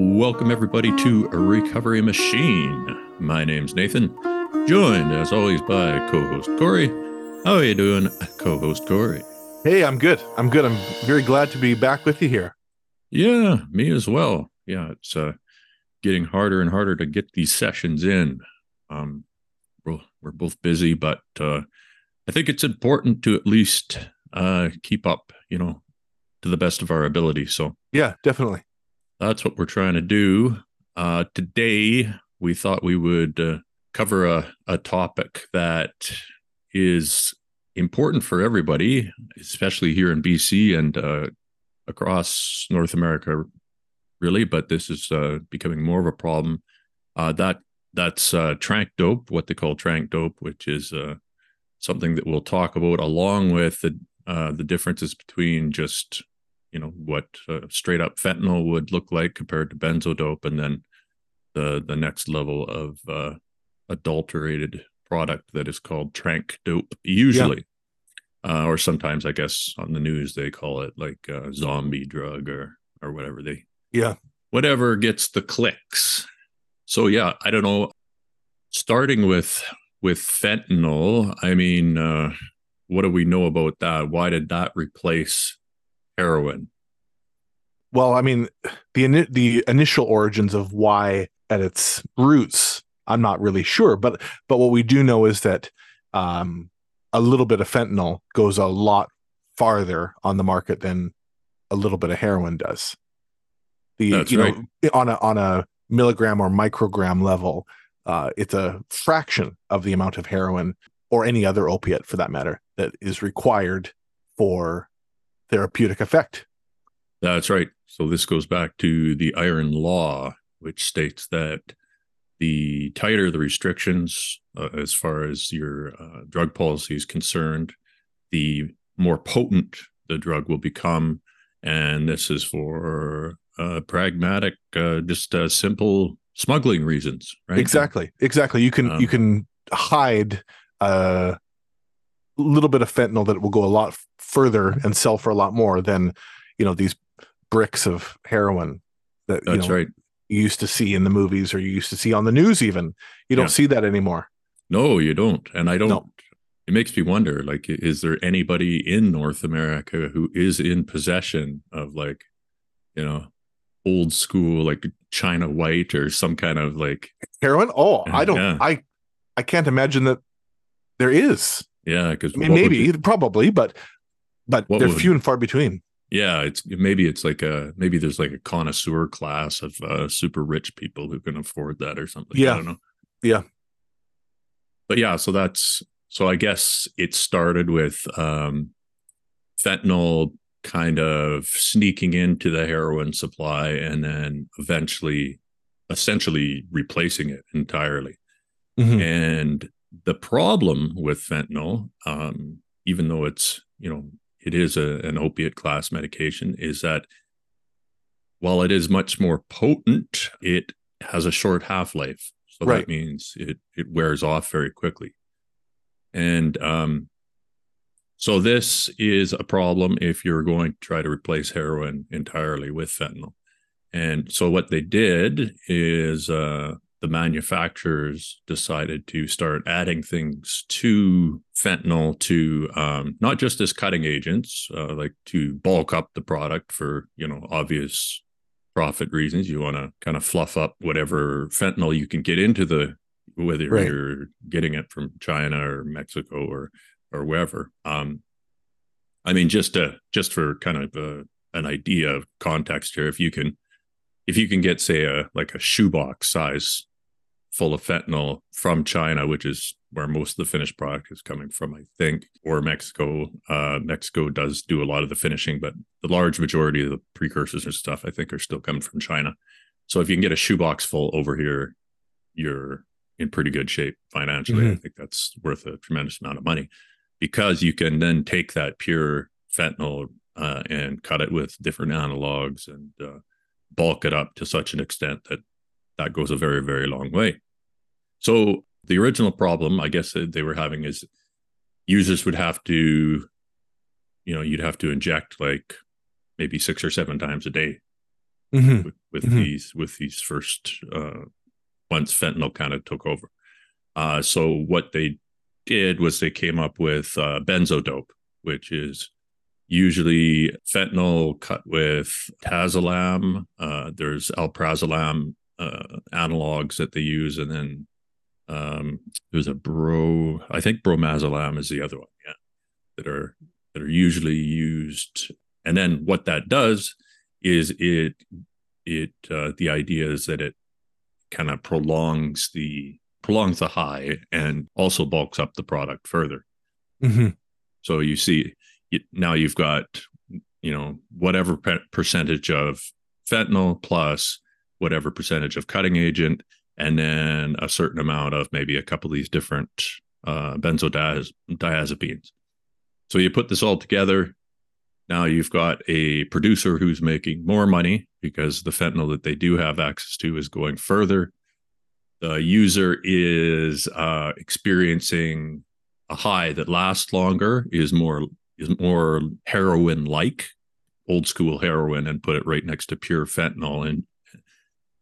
Welcome, everybody, to a Recovery Machine. My name's Nathan, joined as always by co host Corey. How are you doing, co host Corey? Hey, I'm good. I'm good. I'm very glad to be back with you here. Yeah, me as well. Yeah, it's uh, getting harder and harder to get these sessions in. Um, we're, we're both busy, but uh, I think it's important to at least uh, keep up, you know, to the best of our ability. So, yeah, definitely. That's what we're trying to do. Uh, today, we thought we would uh, cover a, a topic that is important for everybody, especially here in BC and uh, across North America, really. But this is uh, becoming more of a problem. Uh, that that's uh, tranq dope, what they call tranq dope, which is something that we'll talk about along with the the differences between just you know what uh, straight up fentanyl would look like compared to benzodope, and then the the next level of uh, adulterated product that is called tranq dope, usually. Yeah. Uh, or sometimes, I guess, on the news they call it like a zombie drug or or whatever they yeah whatever gets the clicks. So yeah, I don't know. Starting with with fentanyl, I mean, uh, what do we know about that? Why did that replace heroin? Well, I mean, the the initial origins of why at its roots, I'm not really sure, but but what we do know is that um, a little bit of fentanyl goes a lot farther on the market than a little bit of heroin does. The That's you right. know on a on a milligram or microgram level, uh, it's a fraction of the amount of heroin or any other opiate for that matter that is required for therapeutic effect. That's right. So this goes back to the iron law, which states that the tighter the restrictions uh, as far as your uh, drug policy is concerned, the more potent the drug will become. And this is for uh, pragmatic, uh, just uh, simple smuggling reasons, right? Exactly. Exactly. You can um, you can hide a little bit of fentanyl that will go a lot further and sell for a lot more than you know these bricks of heroin that that's you know, right you used to see in the movies or you used to see on the news even you don't yeah. see that anymore no you don't and i don't no. it makes me wonder like is there anybody in north america who is in possession of like you know old school like china white or some kind of like heroin oh i don't yeah. i i can't imagine that there is yeah because I mean, maybe probably but but they're would, few and far between. Yeah it's maybe it's like a maybe there's like a connoisseur class of uh, super rich people who can afford that or something yeah. i don't know. Yeah. But yeah so that's so i guess it started with um fentanyl kind of sneaking into the heroin supply and then eventually essentially replacing it entirely. Mm-hmm. and the problem with fentanyl um even though it's you know it is a, an opiate class medication is that while it is much more potent, it has a short half life. So right. that means it it wears off very quickly. And um, so this is a problem if you're going to try to replace heroin entirely with fentanyl. And so what they did is uh, the manufacturers decided to start adding things to fentanyl to um, not just as cutting agents, uh, like to bulk up the product for you know obvious profit reasons. You want to kind of fluff up whatever fentanyl you can get into the whether right. you're getting it from China or Mexico or or wherever. Um, I mean, just to just for kind of a, an idea of context here, if you can if you can get say a like a shoebox size full of fentanyl from China, which is where most of the finished product is coming from, I think, or Mexico. Uh, Mexico does do a lot of the finishing, but the large majority of the precursors and stuff, I think, are still coming from China. So if you can get a shoebox full over here, you're in pretty good shape financially. Mm-hmm. I think that's worth a tremendous amount of money because you can then take that pure fentanyl uh, and cut it with different analogs and uh, bulk it up to such an extent that that goes a very, very long way. So the original problem, I guess, that they were having is users would have to, you know, you'd have to inject like maybe six or seven times a day Mhm. with, with Mhm. these with these first uh, once fentanyl kind of took over. Uh, so what they did was they came up with uh, benzodope, which is usually fentanyl cut with etizolam. Uh, there's alprazolam uh, analogs that they use, and then um, there's a bro. I think bromazolam is the other one. Yeah, that are that are usually used. And then what that does is it it uh, the idea is that it kind of prolongs the prolongs the high and also bulks up the product further. Mhm. So you see you, now you've got you know whatever pe- percentage of fentanyl plus whatever percentage of cutting agent and then a certain amount of maybe a couple of these different uh, benzodiazepines. So you put this all together. Now you've got a producer who's making more money because the fentanyl that they do have access to is going further. The user is uh, experiencing a high that lasts longer, is more is more heroin like, old school heroin, and put it right next to pure fentanyl. And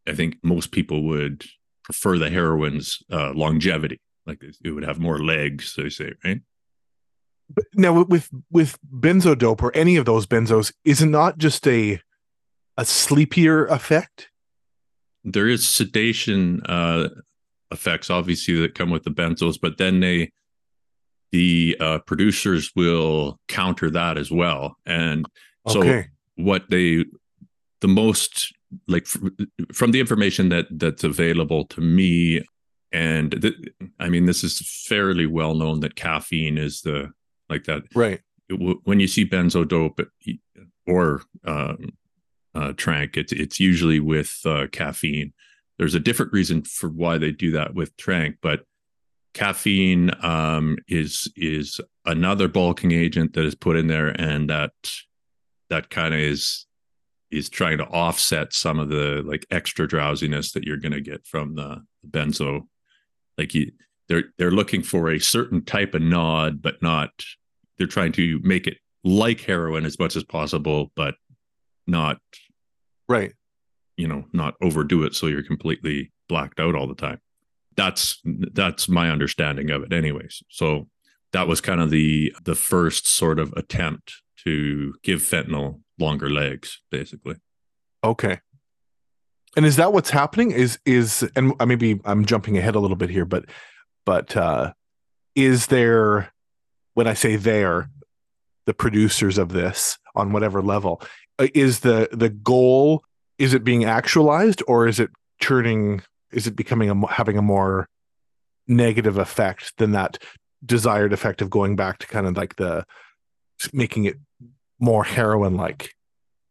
I think most people would prefer the heroin's uh, longevity, like it would have more legs, they say, right? But now with with benzodope or any of those benzos, is it not just a a sleepier effect? there is sedation uh, effects obviously that come with the benzos but then they the uh, producers will counter that as well and so Okay. what they the most like f- from the information that that's available to me and th- i mean this is fairly well known that caffeine is the like that Right. w- when you see benzodope or um, uh, tranq, it's it's usually with uh, caffeine. There's a different reason for why they do that with tranq, but caffeine um, is is another bulking agent that is put in there, and that that kind of is is trying to offset some of the like extra drowsiness that you're going to get from the benzo. Like you, they're they're looking for a certain type of nod, but not. They're trying to make it like heroin as much as possible, but not Right. you know not overdo it so you're completely blacked out all the time that's that's my understanding of it anyways so that was kind of the the first sort of attempt to give fentanyl longer legs basically Okay. And is that what's happening? Is is and maybe I'm jumping ahead a little bit here, but but uh is there when I say there, the producers of this on whatever level, uh, is the the goal is it being actualized or is it turning is it becoming a having a more negative effect than that desired effect of going back to kind of like the making it more heroin like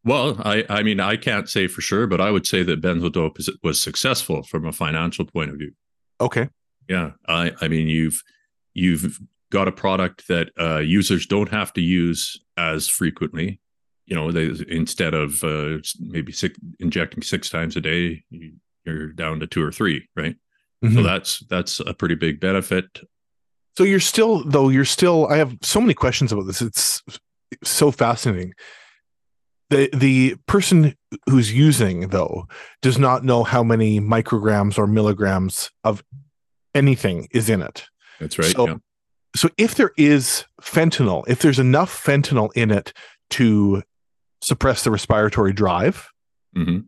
well i i mean i can't say for sure but i would say that benzodope is, was successful from a financial point of view okay Yeah, I I mean you've you've got a product that uh, users don't have to use as frequently. You know, they instead of uh, maybe six, injecting six times a day, you, you're down to two or three, right? So Mhm. that's that's a pretty big benefit. So you're still, though, you're still. I have so many questions about this. It's so fascinating. The the person who's using though does not know how many micrograms or milligrams of anything is in it. That's right. So- yeah. So if there is fentanyl, if there's enough fentanyl in it to suppress the respiratory drive, hmm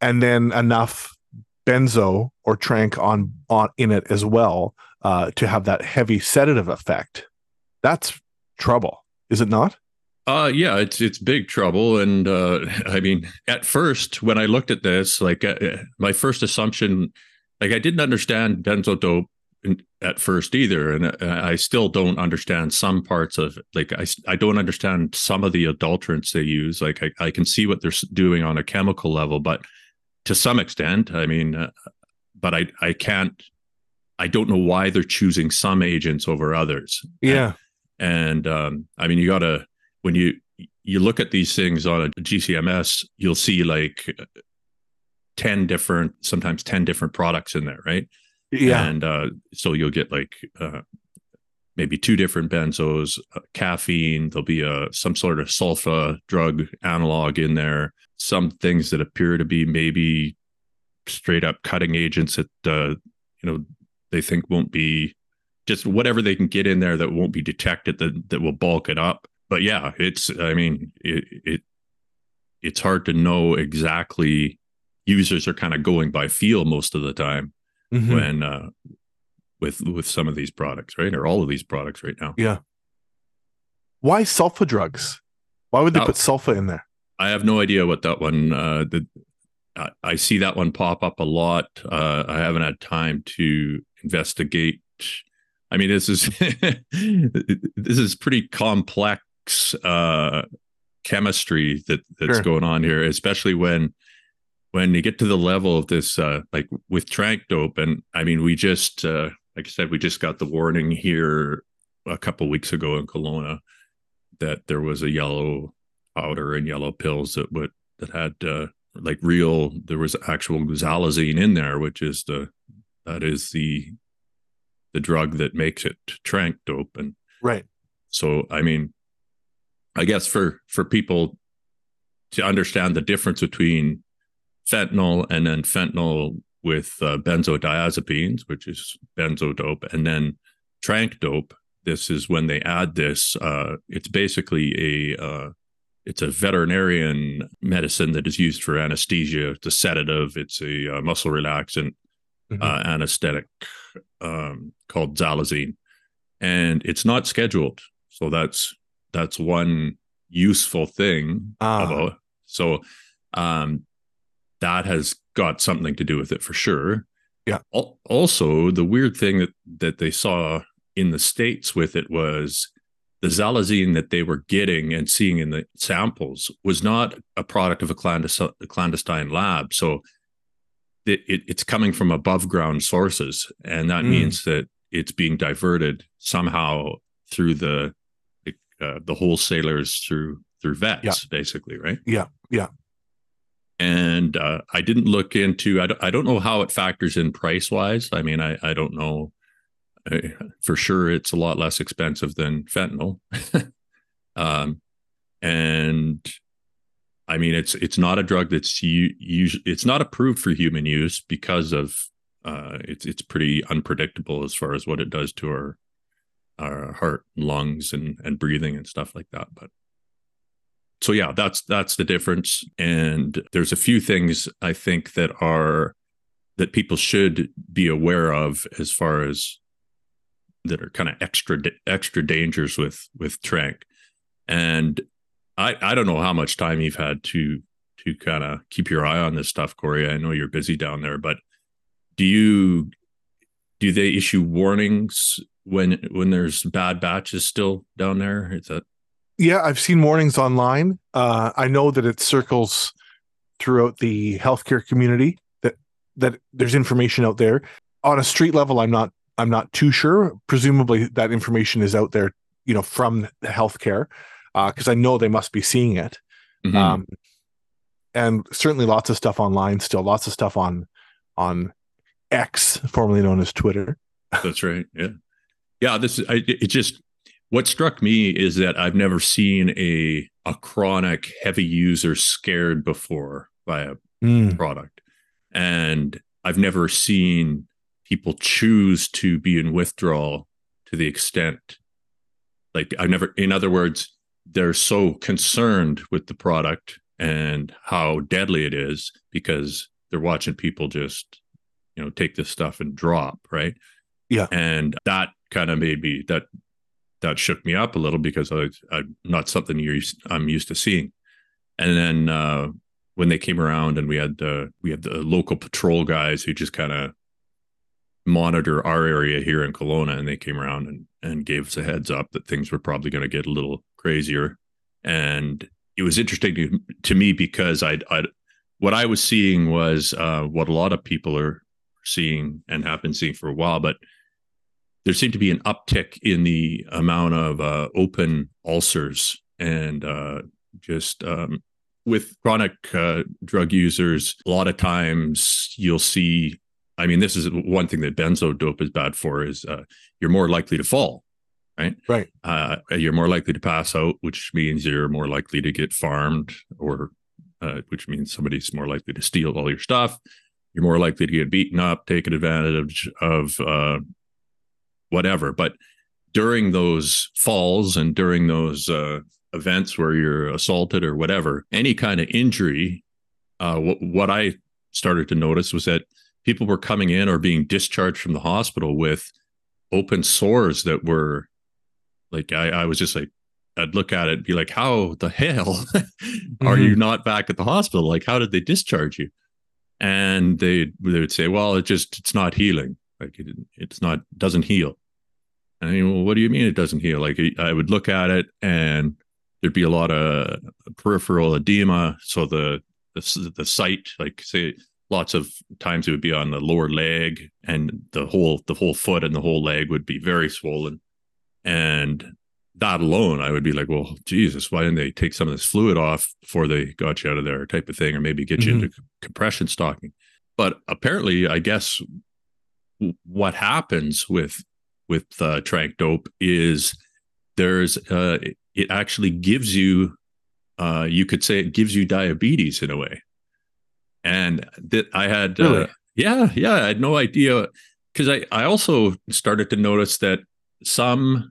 and then enough benzo or tranq on on in it as well uh, to have that heavy sedative effect. That's trouble, is it not? Uh yeah, it's it's big trouble, and uh, I mean, at first when I looked at this, like uh, my first assumption, like I didn't understand benzodope at first either, and uh, I still don't understand some parts of it. Like I I don't understand some of the adulterants they use. Like I I can see what they're doing on a chemical level, but to some extent, I mean, uh, but I I can't. I don't know why they're choosing some agents over others Yeah. and um, I mean, you gotta when you you look at these things on a GCMS, you'll see like ten different, sometimes ten different products in there, right? Yeah. And uh, so you'll get like uh, maybe two different benzos, uh, caffeine. There'll be a some sort of sulfa drug analog in there. Some things that appear to be maybe straight up cutting agents that uh, you know they think won't be just whatever they can get in there that won't be detected that that will bulk it up. But yeah, it's I mean it, it it's hard to know exactly. Users are kind of going by feel most of the time mm-hmm. when uh, with with some of these products, right? Or all of these products right now. Yeah. Why sulfa drugs? Why would they put sulfa in there? I have no idea what that one. Uh, the, I, I see that one pop up a lot. Uh, I haven't had time to investigate. I mean, this is this is pretty complex uh, chemistry that that's sure. going on here, especially when when you get to the level of this, uh, like with tranq dope. And I mean, we just uh, like I said, we just got the warning here a couple weeks ago in Kelowna that there was a yellow powder and yellow pills that would that had uh, like real. There was actual xylazine in there, which is the that is the the drug that makes it tranq dope and right. So I mean, I guess for for people to understand the difference between fentanyl and then fentanyl with uh, benzodiazepines, which is benzo dope, and then tranq dope. This is when they add this. Uh, it's basically a uh, it's a veterinarian medicine that is used for anesthesia. It's a sedative. It's a uh, muscle relaxant mm-hmm. Uh, anesthetic um, called xylazine, and it's not scheduled. So that's that's one useful thing ah. about. So um, that has got something to do with it for sure. Yeah. Also, the weird thing that that they saw in the states with it was the xylazine that they were getting and seeing in the samples was not a product of a clandestine, clandestine lab. So it, it, it's coming from above ground sources, and that mm. means that it's being diverted somehow through the uh, the wholesalers through through vets, yeah. basically, right? Yeah, yeah and uh, I didn't look into. I don't, I don't know how it factors in price wise. I mean, I I don't know I, for sure. It's a lot less expensive than fentanyl, um, and I mean it's it's not a drug that's usually it's not approved for human use because of uh, it's it's pretty unpredictable as far as what it does to our our heart, lungs, and and breathing and stuff like that. But so yeah, that's that's the difference. And there's a few things I think that are that people should be aware of as far as that are kind of extra extra dangers with with tranq. And I I don't know how much time you've had to to kind of keep your eye on this stuff, Corey. I know you're busy down there, but do you do they issue warnings when when there's bad batches still down there? Is that yeah, I've seen warnings online. Uh, I know that it circles throughout the healthcare community that that there's information out there. On a street level, I'm not I'm not too sure. Presumably, that information is out there, you know, from healthcare, because uh, I know they must be seeing it. Mm-hmm. Um, and certainly, lots of stuff online. Still, lots of stuff on on X, formerly known as Twitter. That's right. Yeah, yeah. This is I, it. Just what struck me is that I've never seen a a chronic heavy user scared before by a mm. product. And I've never seen people choose to be in withdrawal to the extent like I've never in other words, they're so concerned with the product and how deadly it is because they're watching people just you know take this stuff and drop right yeah and that kind of made me that that shook me up a little because I, I'm not something you're I'm used to seeing. And then uh, when they came around and we had the we had the local patrol guys who just kind of monitor our area here in Kelowna, and they came around and and gave us a heads up that things were probably going to get a little crazier. And it was interesting to, to me because I I what I was seeing was uh, what a lot of people are seeing and have been seeing for a while, but there seemed to be an uptick in the amount of uh, open ulcers and uh, just um, with chronic uh, drug users, a lot of times you'll see. I mean, this is one thing that benzo dope is bad for is uh, you're more likely to fall. right? Right. Uh, you're more likely to pass out, which means you're more likely to get farmed, or uh, which means somebody's more likely to steal all your stuff. You're more likely to get beaten up, taken advantage of, uh, whatever. But during those falls and during those uh, events where you're assaulted or whatever, any kind of injury, uh, what, what I started to notice was that people were coming in or being discharged from the hospital with open sores that were like I, I was just like I'd look at it and be like, how the hell are mm-hmm. you not back at the hospital? Like, how did they discharge you? And they they would say, well, it just it's not healing. Like it, it's not doesn't heal. I mean, well, what do you mean it doesn't heal? Like I would look at it and there'd be a lot of peripheral edema. So the the, the site, like say, lots of times it would be on the lower leg, and the whole the whole foot and the whole leg would be very swollen. And that alone, I would be like, well, Jesus, why didn't they take some of this fluid off before they got you out of there, type of thing, or maybe get you mm-hmm. into compression stocking? But apparently, I guess what happens with with uh, tranq dope is there's uh, it actually gives you uh, you could say it gives you diabetes in a way and that i had uh, really? uh, yeah yeah i had no idea because i i also started to notice that some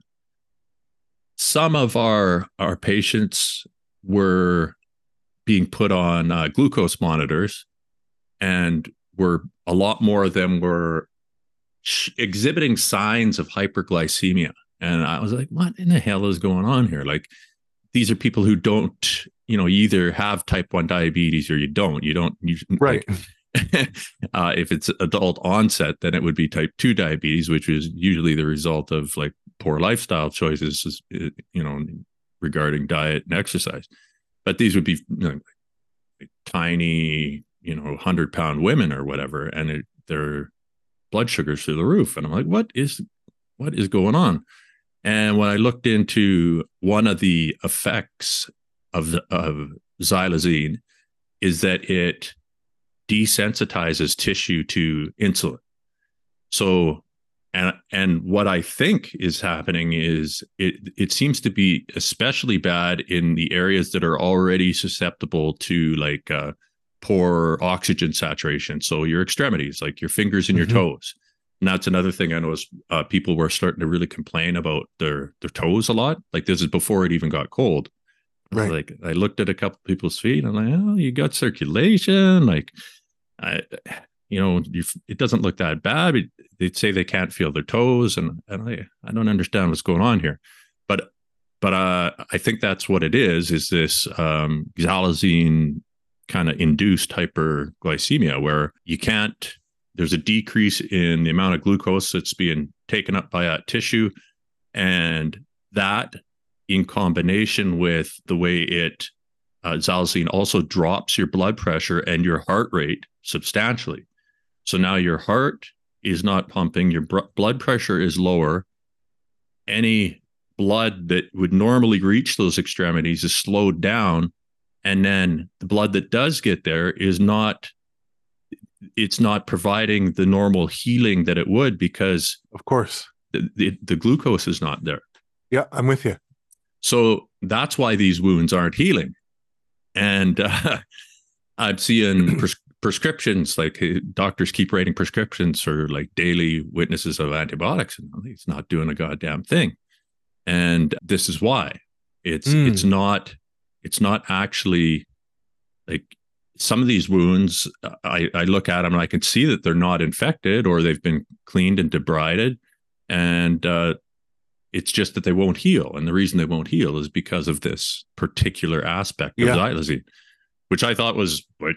some of our our patients were being put on uh, glucose monitors and were a lot more of them were exhibiting signs of hyperglycemia. And I was like, what in the hell is going on here? Like, these are people who don't, you know, either have type 1 diabetes or you don't. You don't, you, right. Like, uh, if it's adult onset, then it would be type 2 diabetes, which is usually the result of like poor lifestyle choices, you know, regarding diet and exercise. But these would be you know, tiny, you know, 100 pound women or whatever. And it, they're, blood sugars through the roof. And I'm like, what is what is going on? And when I looked into one of the effects of the, of xylazine is that it desensitizes tissue to insulin. So and and what I think is happening is it it seems to be especially bad in the areas that are already susceptible to like uh, poor oxygen saturation. So your extremities, like your fingers and your mm-hmm. toes. And that's another thing I noticed. Uh, people were starting to really complain about their their toes a lot. Like this is before it even got cold. Right. Like I looked at a couple people's feet. and I'm like, oh, you got circulation. Like, I, you know, it doesn't look that bad. They'd say they can't feel their toes, and, and I, I don't understand what's going on here. But but uh, I think that's what it is. Is this um, xylazine kind of induced hyperglycemia where you can't there's a decrease in the amount of glucose that's being taken up by that tissue. And that in combination with the way it uh, xylazine also drops your blood pressure and your heart rate substantially. So now your heart is not pumping your br- blood pressure is lower. Any blood that would normally reach those extremities is slowed down and then the blood that does get there is not it's not providing the normal healing that it would because of course. the, the, the glucose is not there. Yeah i'm with you. So that's why these wounds aren't healing. And uh, i'm seeing pres- prescriptions like uh, doctors keep writing prescriptions for like daily witnesses of antibiotics and it's not doing a goddamn thing. And this is why. It's mm. it's not it's not actually like some of these wounds I, I look at them and i can see that they're not infected or they've been cleaned and debrided. And uh, it's just that they won't heal. And the reason they won't heal is because of this particular aspect of xylazine which i thought was like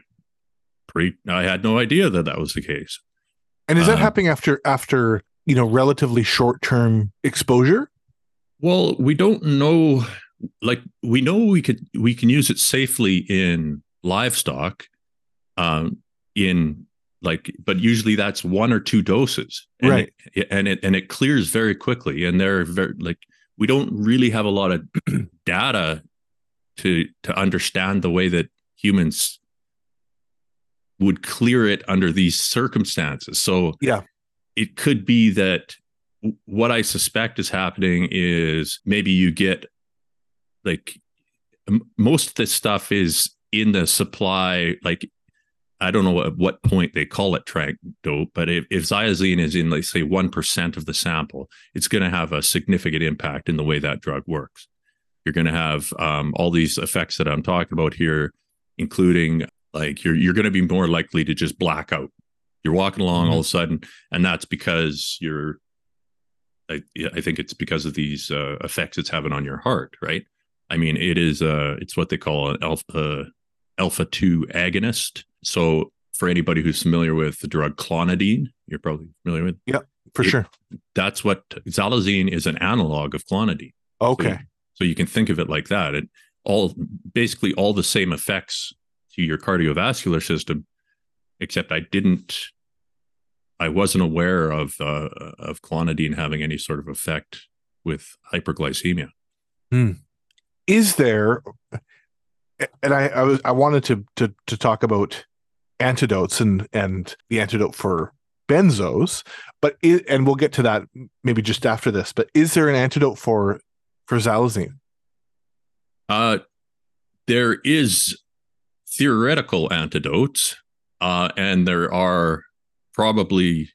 pretty i had no idea that that was the case. And is that um, happening after after you know relatively short term exposure? Well we don't know like we know we could we can use it safely in livestock um in like but usually that's one or two doses. And right. it, and it and it clears very quickly. And they're very like we don't really have a lot of data to to understand the way that humans would clear it under these circumstances. So yeah. it could be that what I suspect is happening is maybe you get like most of this stuff is in the supply, like I don't know at what point they call it tranq dope, but if, if xylazine is in, like, say, 1% of the sample, it's going to have a significant impact in the way that drug works. You're going to have um, all these effects that I'm talking about here, including like you're, you're going to be more likely to just black out. You're walking along mm-hmm. all of a sudden, and that's because you're, I, I think it's because of these uh, effects it's having on your heart, right? I mean, it is, uh, it's what they call an alpha, alpha 2 agonist so for anybody who's familiar with the drug clonidine, you're probably familiar with. Yeah, for it, sure. That's what xylazine is an analog of clonidine. Okay. So, so you can think of it like that. It all basically all the same effects to your cardiovascular system, except I didn't I wasn't aware of uh, of clonidine having any sort of effect with hyperglycemia. Hmm. Is there? And I, I was I wanted to to to talk about antidotes and and the antidote for benzos but and we'll get to that maybe just after this but is there an antidote for for xylazine uh there is theoretical antidotes uh and there are probably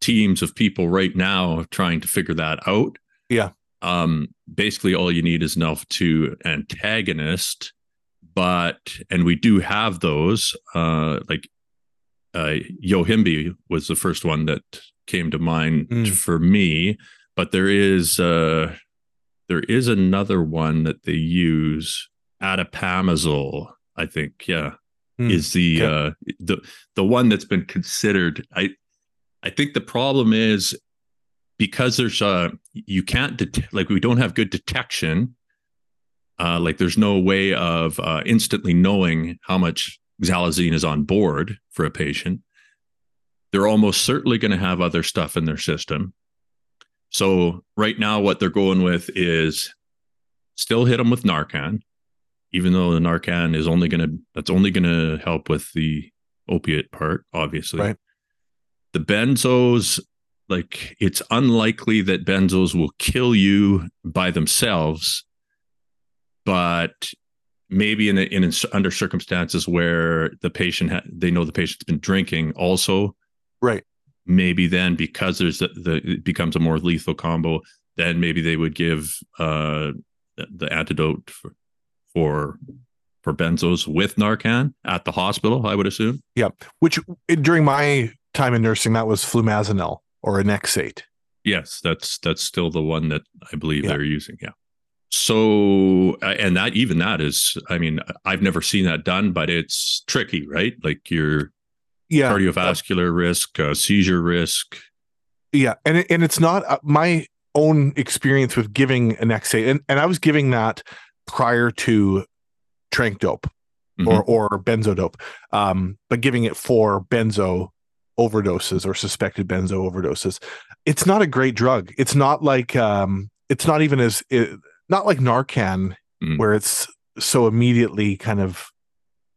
teams of people right now trying to figure that out yeah um basically all you need is enough to antagonist but and we do have those uh like uh yohimbe was the first one that came to mind mm. for me but there is uh there is another one that they use atipamezole i think yeah mm. is the okay. uh the the one that's been considered i i think the problem is because there's uh you can't det- like we don't have good detection uh, like there's no way of uh, instantly knowing how much xylazine is on board for a patient. They're almost certainly going to have other stuff in their system. So right now, what they're going with is still hit them with Narcan, even though the Narcan is only going to that's only going to help with the opiate part, obviously. Right. The benzos, like it's unlikely that benzos will kill you by themselves but maybe in, a, in a, under circumstances where the patient ha- they know the patient's been drinking also. Right. Maybe then because there's the, the it becomes a more lethal combo then maybe they would give uh the, the antidote for for for benzos with narcan at the hospital i would assume. Yeah. Which during my time in nursing that was flumazenil or Anexate. yes that's that's still the one that i believe yeah. they're using yeah so and that even that is i mean i've never seen that done but it's tricky right like your yeah cardiovascular uh, risk uh, seizure risk yeah and and it's not uh, my own experience with giving Anexate and, and i was giving that prior to tranq dope mm-hmm. or or benzodope um but giving it for benzo overdoses or suspected benzo overdoses it's not a great drug it's not like um it's not even as it, not like Narcan, mm. where it's so immediately kind of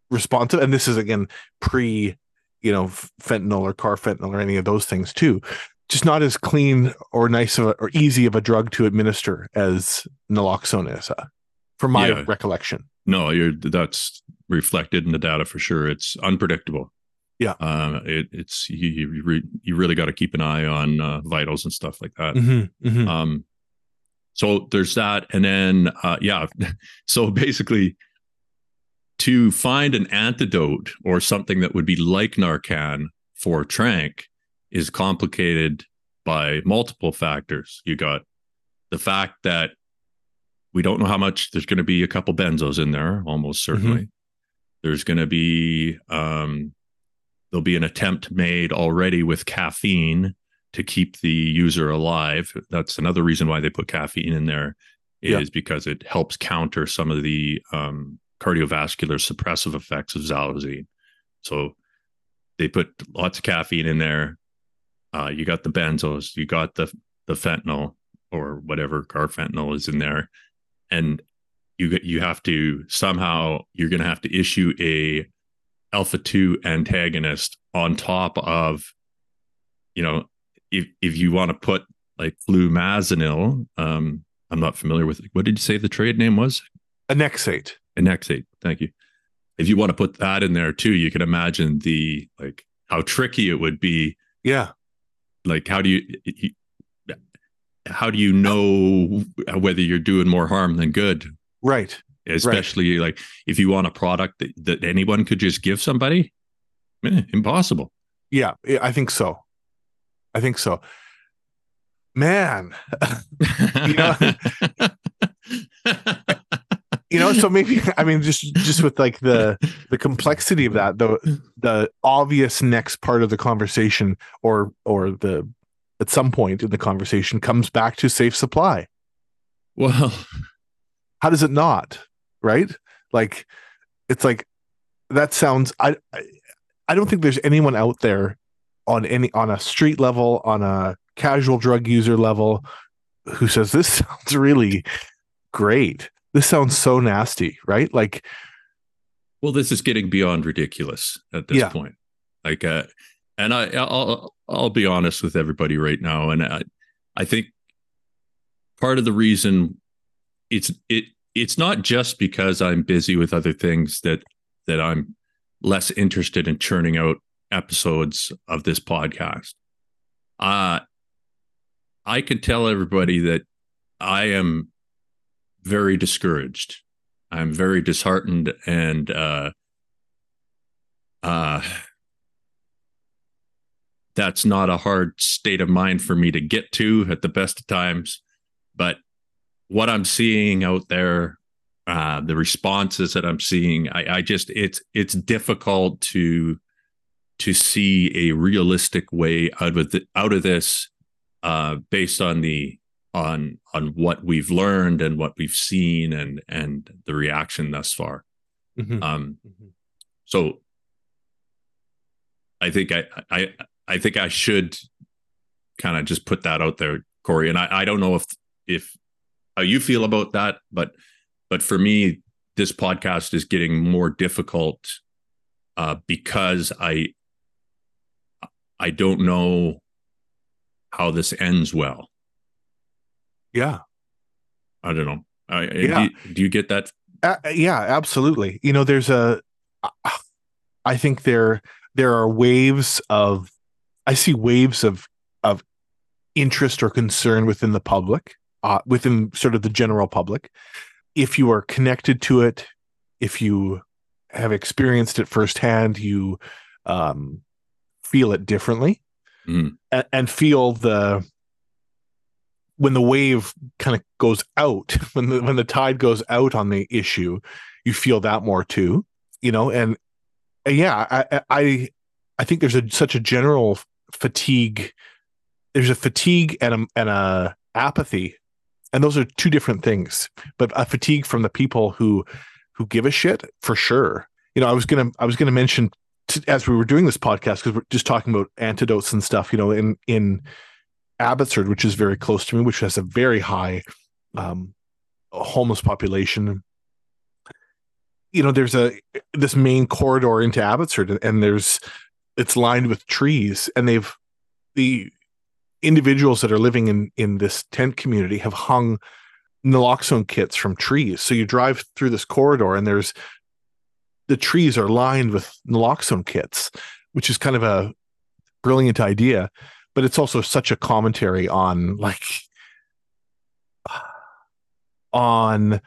responsive. And this is again pre, you know, fentanyl or carfentanyl or any of those things too. Just not as clean or nice a, or easy of a drug to administer as naloxone is, uh, from my yeah. recollection. No, you're that's reflected in the data for sure. It's unpredictable. Yeah, uh, it, it's you you, re, you really got to keep an eye on uh, vitals and stuff like that. Mm-hmm, mm-hmm. Um, so there's that. And then, uh, yeah, so basically, to find an antidote or something that would be like Narcan for Tranq is complicated by multiple factors. You got the fact that we don't know how much there's going to be a couple benzos in there, almost mm-hmm. certainly. Mm-hmm. There's going to be, um, there'll be an attempt made already with caffeine to keep the user alive. That's another reason why they put caffeine in there is yeah. because it helps counter some of the um, cardiovascular suppressive effects of xylazine. So they put lots of caffeine in there. Uh, you got the benzos, you got the the fentanyl or whatever carfentanil is in there, and you you have to somehow you're going to have to issue a alpha two antagonist on top of you know if if you want to put like flumazenil. Um, I'm not familiar with it. What did you say the trade name was? Anexate. Anexate. Thank you. If you want to put that in there too, you can imagine the like how tricky it would be. Yeah. Like how do you how do you know whether you're doing more harm than good? Right. Especially right. like if you want a product that, that anyone could just give somebody, eh, impossible. Yeah, I think so. I think so. Man, you know, you know, so maybe I mean, just just with like the the complexity of that, the the obvious next part of the conversation, or or the at some point in the conversation comes back to safe supply. Well, how does it not? Right? Like, it's like that sounds. I, I don't think there's anyone out there on any on a street level, on a casual drug user level, who says this sounds really great. This sounds so nasty, right? Like, well, this is getting beyond ridiculous at this yeah. point. Like, uh, and I, I'll I'll be honest with everybody right now, and I, I think part of the reason it's it it's not just because I'm busy with other things that that I'm less interested in churning out episodes of this podcast. Uh I can tell everybody that I am very discouraged. I'm very disheartened and uh uh that's not a hard state of mind for me to get to at the best of times. But what I'm seeing out there, uh, the responses that I'm seeing, I, I just it's it's difficult to to see a realistic way out of the, out of this uh, based on the on on what we've learned and what we've seen and and the reaction thus far. Mm-hmm. Um, mm-hmm. So I think I I I think I should kind of just put that out there, Corey. And I, I don't know if if how you feel about that, but but for me, this podcast is getting more difficult uh, because I I don't know how this ends well. Yeah, I don't know. I, yeah. Do, do you get that? Uh, yeah, absolutely. You know, there's a. I think there there are waves of I see waves of of interest or concern within the public, uh, within sort of the general public. If you are connected to it, if you have experienced it firsthand, you um, feel it differently, mm. and, and feel the when the wave kind of goes out, when the when the tide goes out on the issue, you feel that more too, you know. And yeah, I I I think there's a such a general fatigue there's a fatigue and a, and a apathy and those are two different things but a fatigue from the people who who give a shit for sure. You know i was gonna i was gonna mention as we were doing this podcast because we're just talking about antidotes and stuff you know in in abbotsford which is very close to me which has a very high um homeless population. You know there's a this main corridor into abbotsford and there's it's lined with trees and they've the individuals that are living in in this tent community have hung naloxone kits from trees so you drive through this corridor and there's the trees are lined with naloxone kits which is kind of a brilliant idea but it's also such a commentary on like on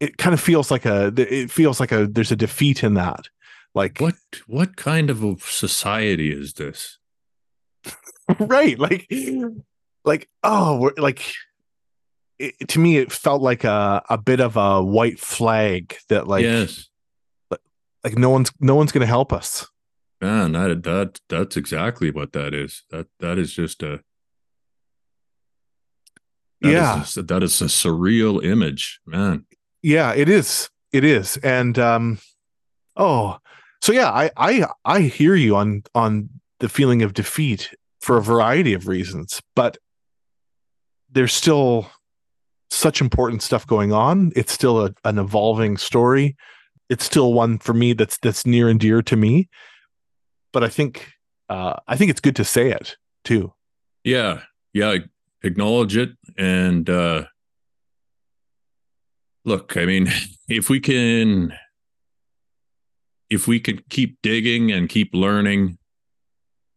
it kind of feels like a it feels like a there's a defeat in that like what what kind of a society is this? right, like like oh, like it, to me it felt like a a bit of a white flag that like yes. like no one's no one's going to help us. Man, that that that's exactly what that is. That that is just a that yeah, is a, that is a surreal image, man. Yeah, it is. It is, and um, oh, so yeah, I I I hear you on on the feeling of defeat for a variety of reasons, but there's still such important stuff going on. It's still a, an evolving story. It's still one for me that's that's near and dear to me. But I think uh, I think it's good to say it too. Yeah, yeah, acknowledge it and uh, look. I mean, if we can, if we can keep digging and keep learning,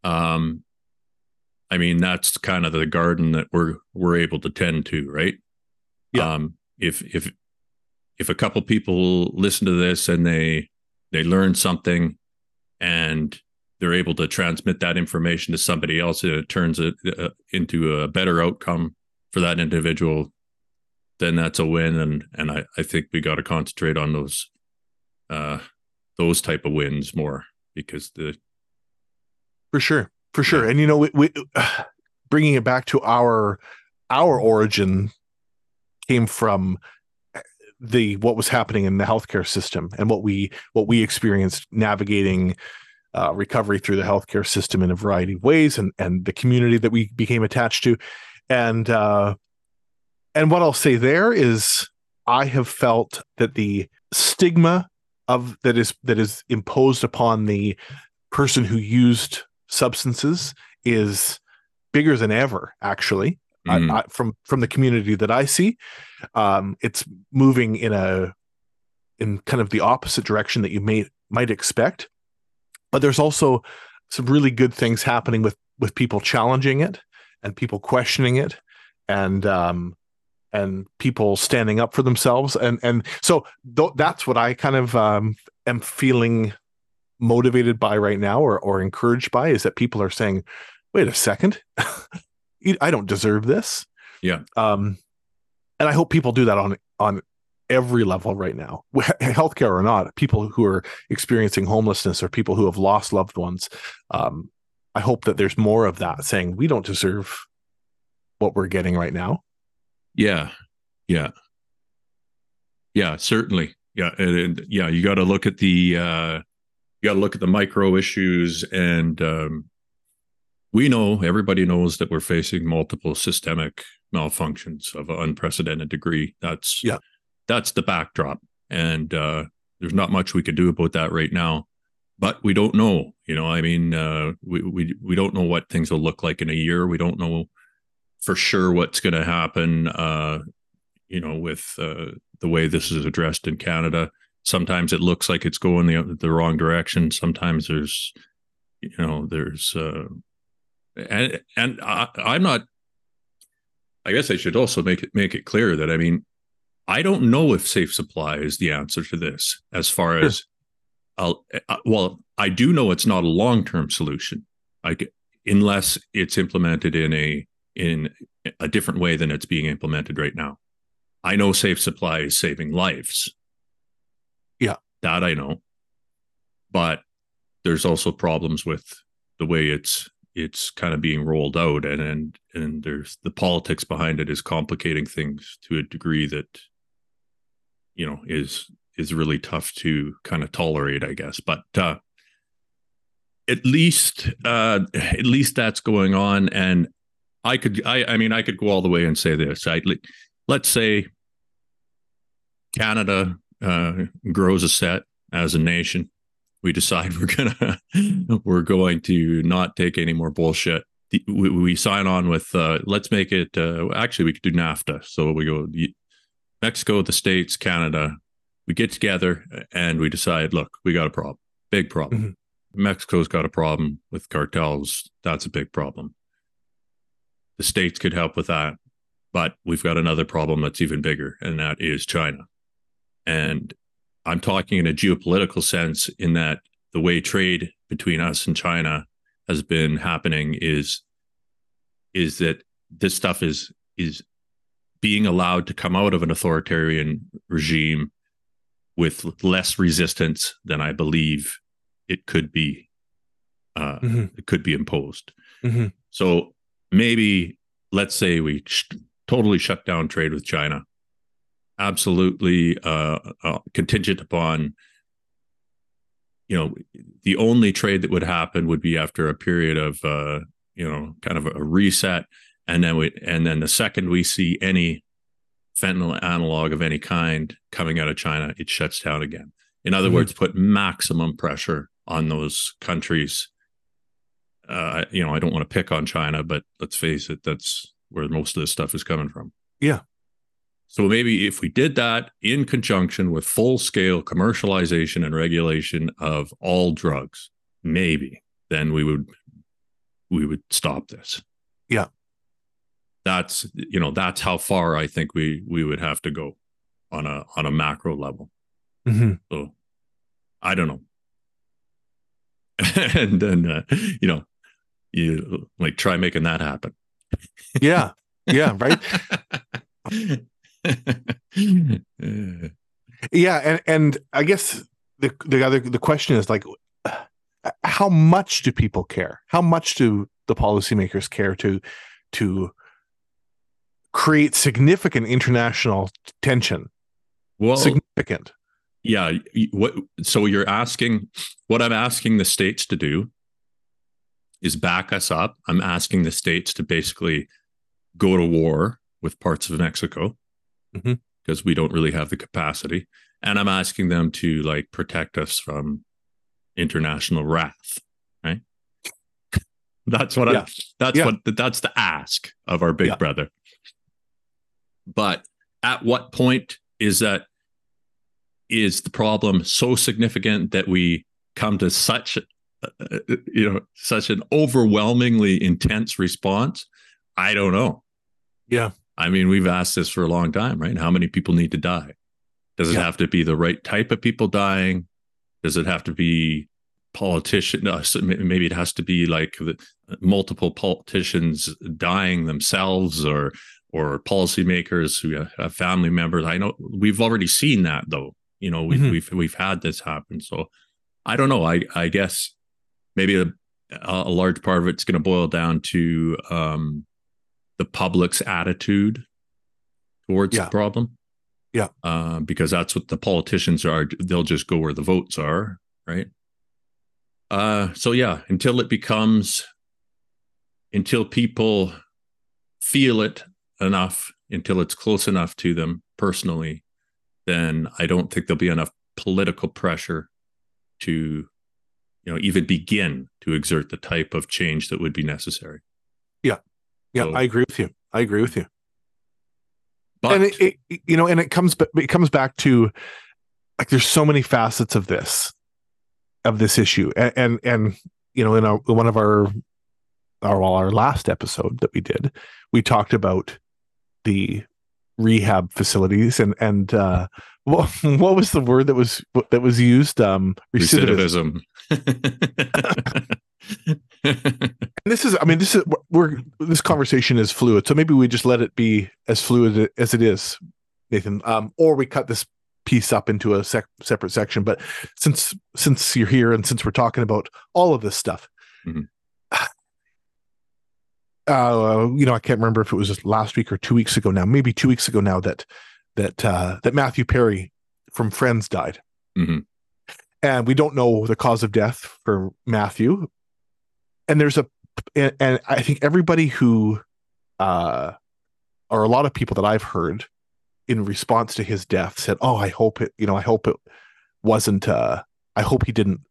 um, I mean, that's kind of the garden that we're we're able to tend to, right? Yeah. Um, if if if a couple people listen to this and they they learn something and they're able to transmit that information to somebody else and it turns it uh, into a better outcome for that individual then that's a win and and i, I think we got to concentrate on those uh those type of wins more because the for sure for sure. And you know we, we uh, bringing it back to our our origin came from the what was happening in the healthcare system and what we what we experienced navigating uh, recovery through the healthcare system in a variety of ways and and the community that we became attached to. And uh and what I'll say there is I have felt that the stigma of that is that is imposed upon the person who used substances is bigger than ever actually mm. I, I, from from the community that I see. Um, it's moving in a in kind of the opposite direction that you may might expect. But there's also some really good things happening with with people challenging it and people questioning it and um and people standing up for themselves and and so th- that's what I kind of um am feeling motivated by right now or or encouraged by is that people are saying wait a second I don't deserve this. Yeah. Um, and I hope people do that on on every level right now, healthcare or not. People who are experiencing homelessness or people who have lost loved ones. Um, I hope that there's more of that saying we don't deserve what we're getting right now. Yeah. Yeah. Yeah, certainly. Yeah, and, and yeah, you got to look at the uh you got to look at the micro issues and um we know everybody knows that we're facing multiple systemic malfunctions of an unprecedented degree. That's yeah. that's the backdrop. And uh, there's not much we could do about that right now but we don't know. You know i mean uh, we, we we don't know what things will look like in a year. We don't know for sure what's going to happen uh, you know with uh, the way this is addressed in canada sometimes it looks like it's going the, the wrong direction sometimes there's you know there's uh, and and I, I'm not. I guess I should also make it make it clear that I mean, I don't know if safe supply is the answer to this. As far as, I'll, uh, well, I do know it's not a long term solution. Like unless it's implemented in a in a different way than it's being implemented right now. I know safe supply is saving lives. Yeah, that I know. But there's also problems with the way it's it's kind of being rolled out and and and there's the politics behind it is complicating things to a degree that you know is is really tough to kind of tolerate i guess. But uh at least uh at least that's going on. And i could i i mean i could go all the way and say this. I let's say canada uh grows a set as a nation we decide we're gonna we're going to not take any more bullshit. We, we sign on with uh, let's make it uh, actually we could do nafta. So we go mexico the states canada we get together and we decide look we got a problem big problem. Mm-hmm. mexico's got a problem with cartels. That's a big problem. The states could help with that but we've got another problem that's even bigger and that is china and I'm talking in a geopolitical sense, in that the way trade between us and China has been happening is is that this stuff is is being allowed to come out of an authoritarian regime with less resistance than I believe it could be uh, mm-hmm. it could be imposed. Mm-hmm. So maybe let's say we sh- totally shut down trade with China absolutely uh, uh, contingent upon you know the only trade that would happen would be after a period of uh, you know kind of a reset and then we and then the second we see any fentanyl analog of any kind coming out of China it shuts down again in other mm-hmm. words put maximum pressure on those countries uh, you know, I don't want to pick on China, but let's face it, that's where most of this stuff is coming from. Yeah. So maybe if we did that in conjunction with full scale commercialization and regulation of all drugs, maybe then we would we would stop this. Yeah. That's you know, that's how far I think we we would have to go on a on a macro level. Mm-hmm. So I don't know. and then uh, you know, you like try making that happen. Yeah. Yeah. Right. yeah. And, and I guess the, the other, the question is like, how much do people care? How much do the policymakers care to, to create significant international tension? Well, significant. Yeah. What, so you're asking what I'm asking the states to do is back us up. I'm asking the states to basically go to war with parts of Mexico Because we don't really have the capacity. And I'm asking them to like protect us from international wrath. Right. that's what Yeah. I that's Yeah. what that's the ask of our big Yeah. brother. But at what point is that is the problem so significant that we come to such uh, you know such an overwhelmingly intense response i don't know Yeah. I mean we've asked this for a long time right? How many people need to die? Does it Yeah. have to be the right type of people dying? Does it have to be politician no, maybe it has to be like the, multiple politicians dying themselves or or policymakers who have family members? I know we've already seen that though. You know we've Mhm. we've, we've had this happen. So i don't know. I i guess maybe a, a large part of it's going to boil down to um the public's attitude towards Yeah. the problem Yeah. uh, because that's what the politicians are they'll just go where the votes are right uh so yeah until it becomes until people feel it enough until it's close enough to them personally then i don't think there'll be enough political pressure to you know even begin to exert the type of change that would be necessary Yeah, So- I agree with you. I agree with you. but and it, it, you know, and it comes, it comes back to like there's so many facets of this, of this issue, and and, and you know, in our, one of our, our well, our last episode that we did, we talked about the rehab facilities and and uh, what what was the word that was that was used? Um, recidivism. recidivism And this is, I mean, this is we're this conversation is fluid, so maybe we just let it be as fluid as it is, Nathan. Um, or we cut this piece up into a sec- separate section. But since since you're here and since we're talking about all of this stuff, Mhm. uh, you know, I can't remember if it was last week or two weeks ago now, maybe two weeks ago now that that uh, that Matthew Perry from Friends died, Mhm. and we don't know the cause of death for Matthew. And there's a and, and I think everybody who, uh, or a lot of people that I've heard in response to his death said, "Oh, I hope it, you know, I hope it wasn't. Uh, I hope he didn't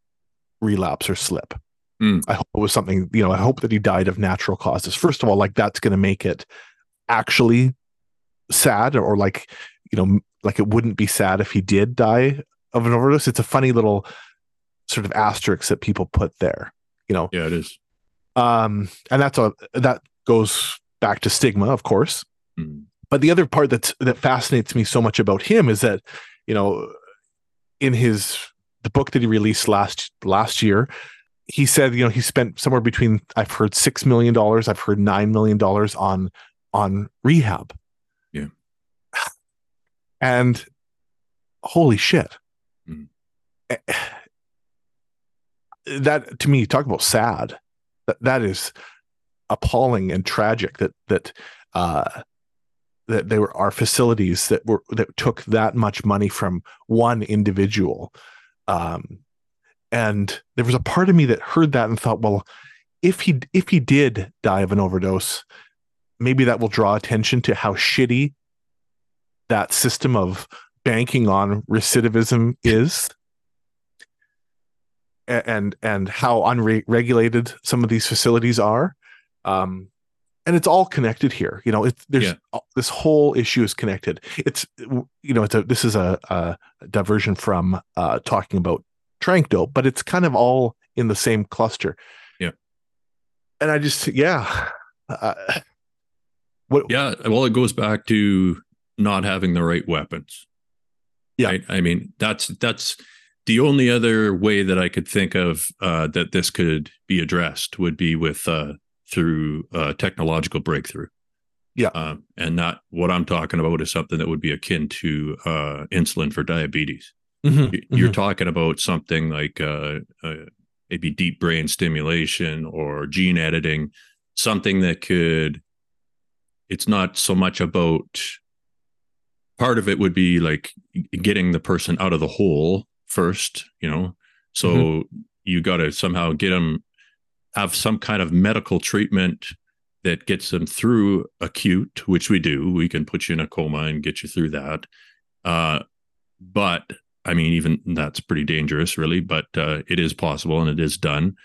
relapse or slip. Mm. I hope it was something, you know, I hope that he died of natural causes. First of all, like that's going to make it actually sad, or like, you know, like it wouldn't be sad if he did die of an overdose. It's a funny little sort of asterisk that people put there, you know." yeah it is um and that's a that goes back to stigma of course Mhm. but the other part that's that fascinates me so much about him is that you know in his the book that he released last last year he said you know he spent somewhere between i've heard six million dollars i've heard nine million dollars on on rehab. And holy shit. Mhm. Eh, that to me you talk about sad. That that is appalling and tragic that that uh that they were our facilities that were that took that much money from one individual. Um and there was a part of me that heard that and thought well if he if he did die of an overdose maybe that will draw attention to how shitty that system of banking on recidivism is and and how unregulated some of these facilities are. Um, and it's all connected here. You know, it's there's Yeah. this whole issue is connected. It's you know, it's a this is a, a diversion from uh, talking about tranq dope, but it's kind of all in the same cluster. Yeah. And I just yeah, uh, what Yeah, well, it goes back to not having the right weapons. Yeah. Right? I mean, that's that's the only other way that I could think of uh, that this could be addressed would be with uh, through uh, technological breakthrough. Yeah. Um, and not what I'm talking about is something that would be akin to uh, insulin for diabetes. Mhm, You- You're mhm. talking about something like uh, uh, maybe deep brain stimulation or gene editing, something that could. It's not so much about. Part of it would be like getting the person out of the hole first, you know. So you got to somehow get them have some kind of medical treatment that gets them through acute, which we do. We can put you in a coma and get you through that. Uh, but I mean, even that's pretty dangerous, really, but uh, it is possible and it is done.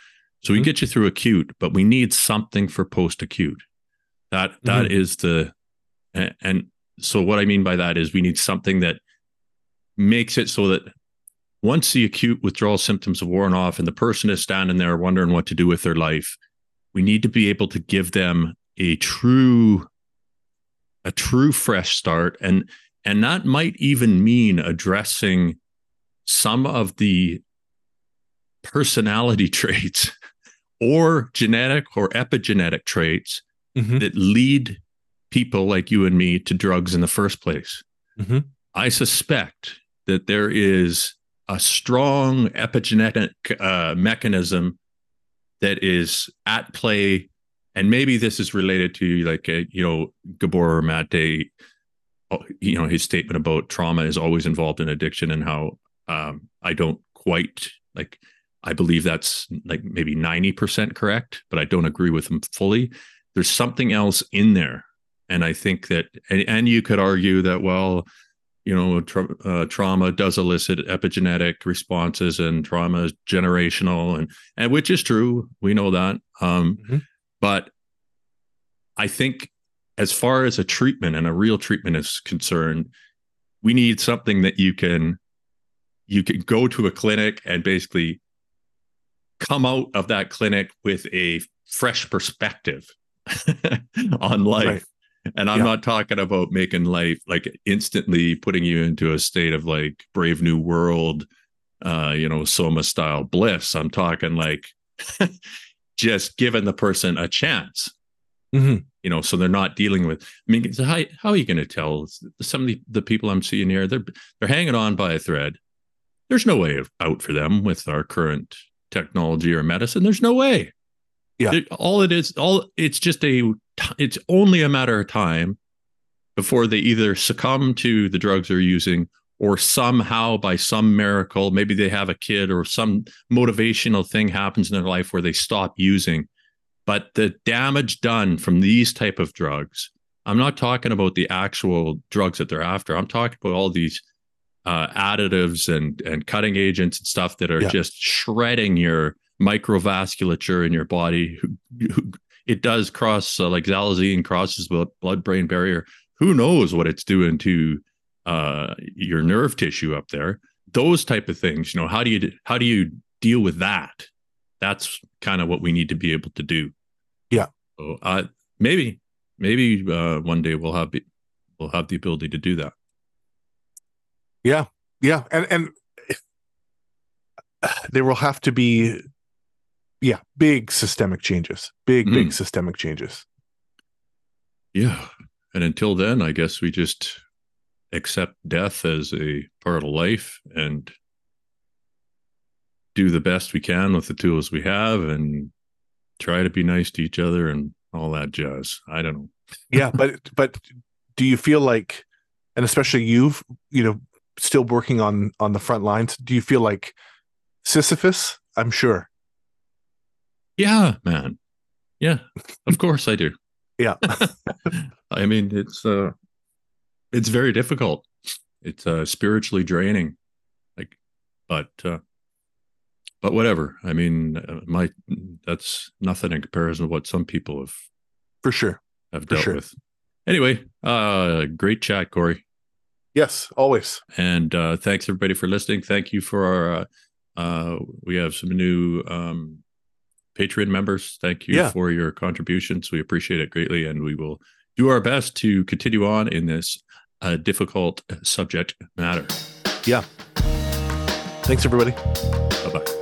So we Mhm. get you through acute, but we need something for post acute. That that Mhm. is the and so what I mean by that is we need something that makes it so that once the acute withdrawal symptoms have worn off and the person is standing there wondering what to do with their life, we need to be able to give them a true a true fresh start and and that might even mean addressing some of the personality traits or genetic or epigenetic traits Mhm. that lead people like you and me to drugs in the first place. Mhm. I suspect that there is a strong epigenetic uh, mechanism that is at play, and maybe this is related to like uh, you know Gabor Mate, uh, you know his statement about trauma is always involved in addiction, and how um, I don't quite like. I believe that's like maybe ninety percent correct, but I don't agree with him fully. There's something else in there, and I think that, and, and you could argue that well, you know, tra- uh, trauma does elicit epigenetic responses, and trauma is generational, and and which is true. We know that. Um, Mhm. But I think, as far as a treatment and a real treatment is concerned, we need something that you can you can go to a clinic and basically come out of that clinic with a fresh perspective on life. Right. And I'm Yeah. not talking about making life like instantly putting you into a state of like brave new world, uh, you know, soma style bliss. I'm talking like just giving the person a chance, Mhm. you know, so they're not dealing with. I mean, so how how are you going to tell some of the, the people I'm seeing here? They're they're hanging on by a thread. There's no way of out for them with our current technology or medicine. There's no way. Yeah. All it is, all it's just a, t- it's only a matter of time before they either succumb to the drugs they're using or somehow by some miracle, maybe they have a kid or some motivational thing happens in their life where they stop using. But the damage done from these type of drugs, I'm not talking about the actual drugs that they're after. I'm talking about all these uh, additives and and cutting agents and stuff that are Yeah. just shredding your microvasculature in your body. It does cross uh, like xylazine crosses the blood-brain barrier. Who knows what it's doing to uh, your nerve tissue up there? Those type of things. You know, how do you how do you deal with that? That's kind of what we need to be able to do. Yeah. So uh, maybe maybe uh, one day we'll have we'll have the ability to do that. Yeah, yeah, and and there will have to be, yeah, big systemic changes, big big Mhm. systemic changes. Yeah. And until then, I guess we just accept death as a part of life and do the best we can with the tools we have and try to be nice to each other and all that jazz. I don't know. Yeah, but but do you feel like, and especially you've you know still working on on the front lines? Do you feel like Sisyphus? I'm sure. Yeah, man. Yeah, of course I do. Yeah. I mean, it's uh it's very difficult. It's uh spiritually draining. Like but uh but whatever. I mean, uh, my that's nothing in comparison to what some people have for sure have dealt sure. with. Anyway, uh, great chat, Corey, yes always and uh, thanks everybody for listening. Thank you for our. Uh, uh, we have some new um, Patreon members. Thank you Yeah. for your contributions. We appreciate it greatly, and we will do our best to continue on in this uh, difficult subject matter. Yeah. Thanks everybody Bye bye.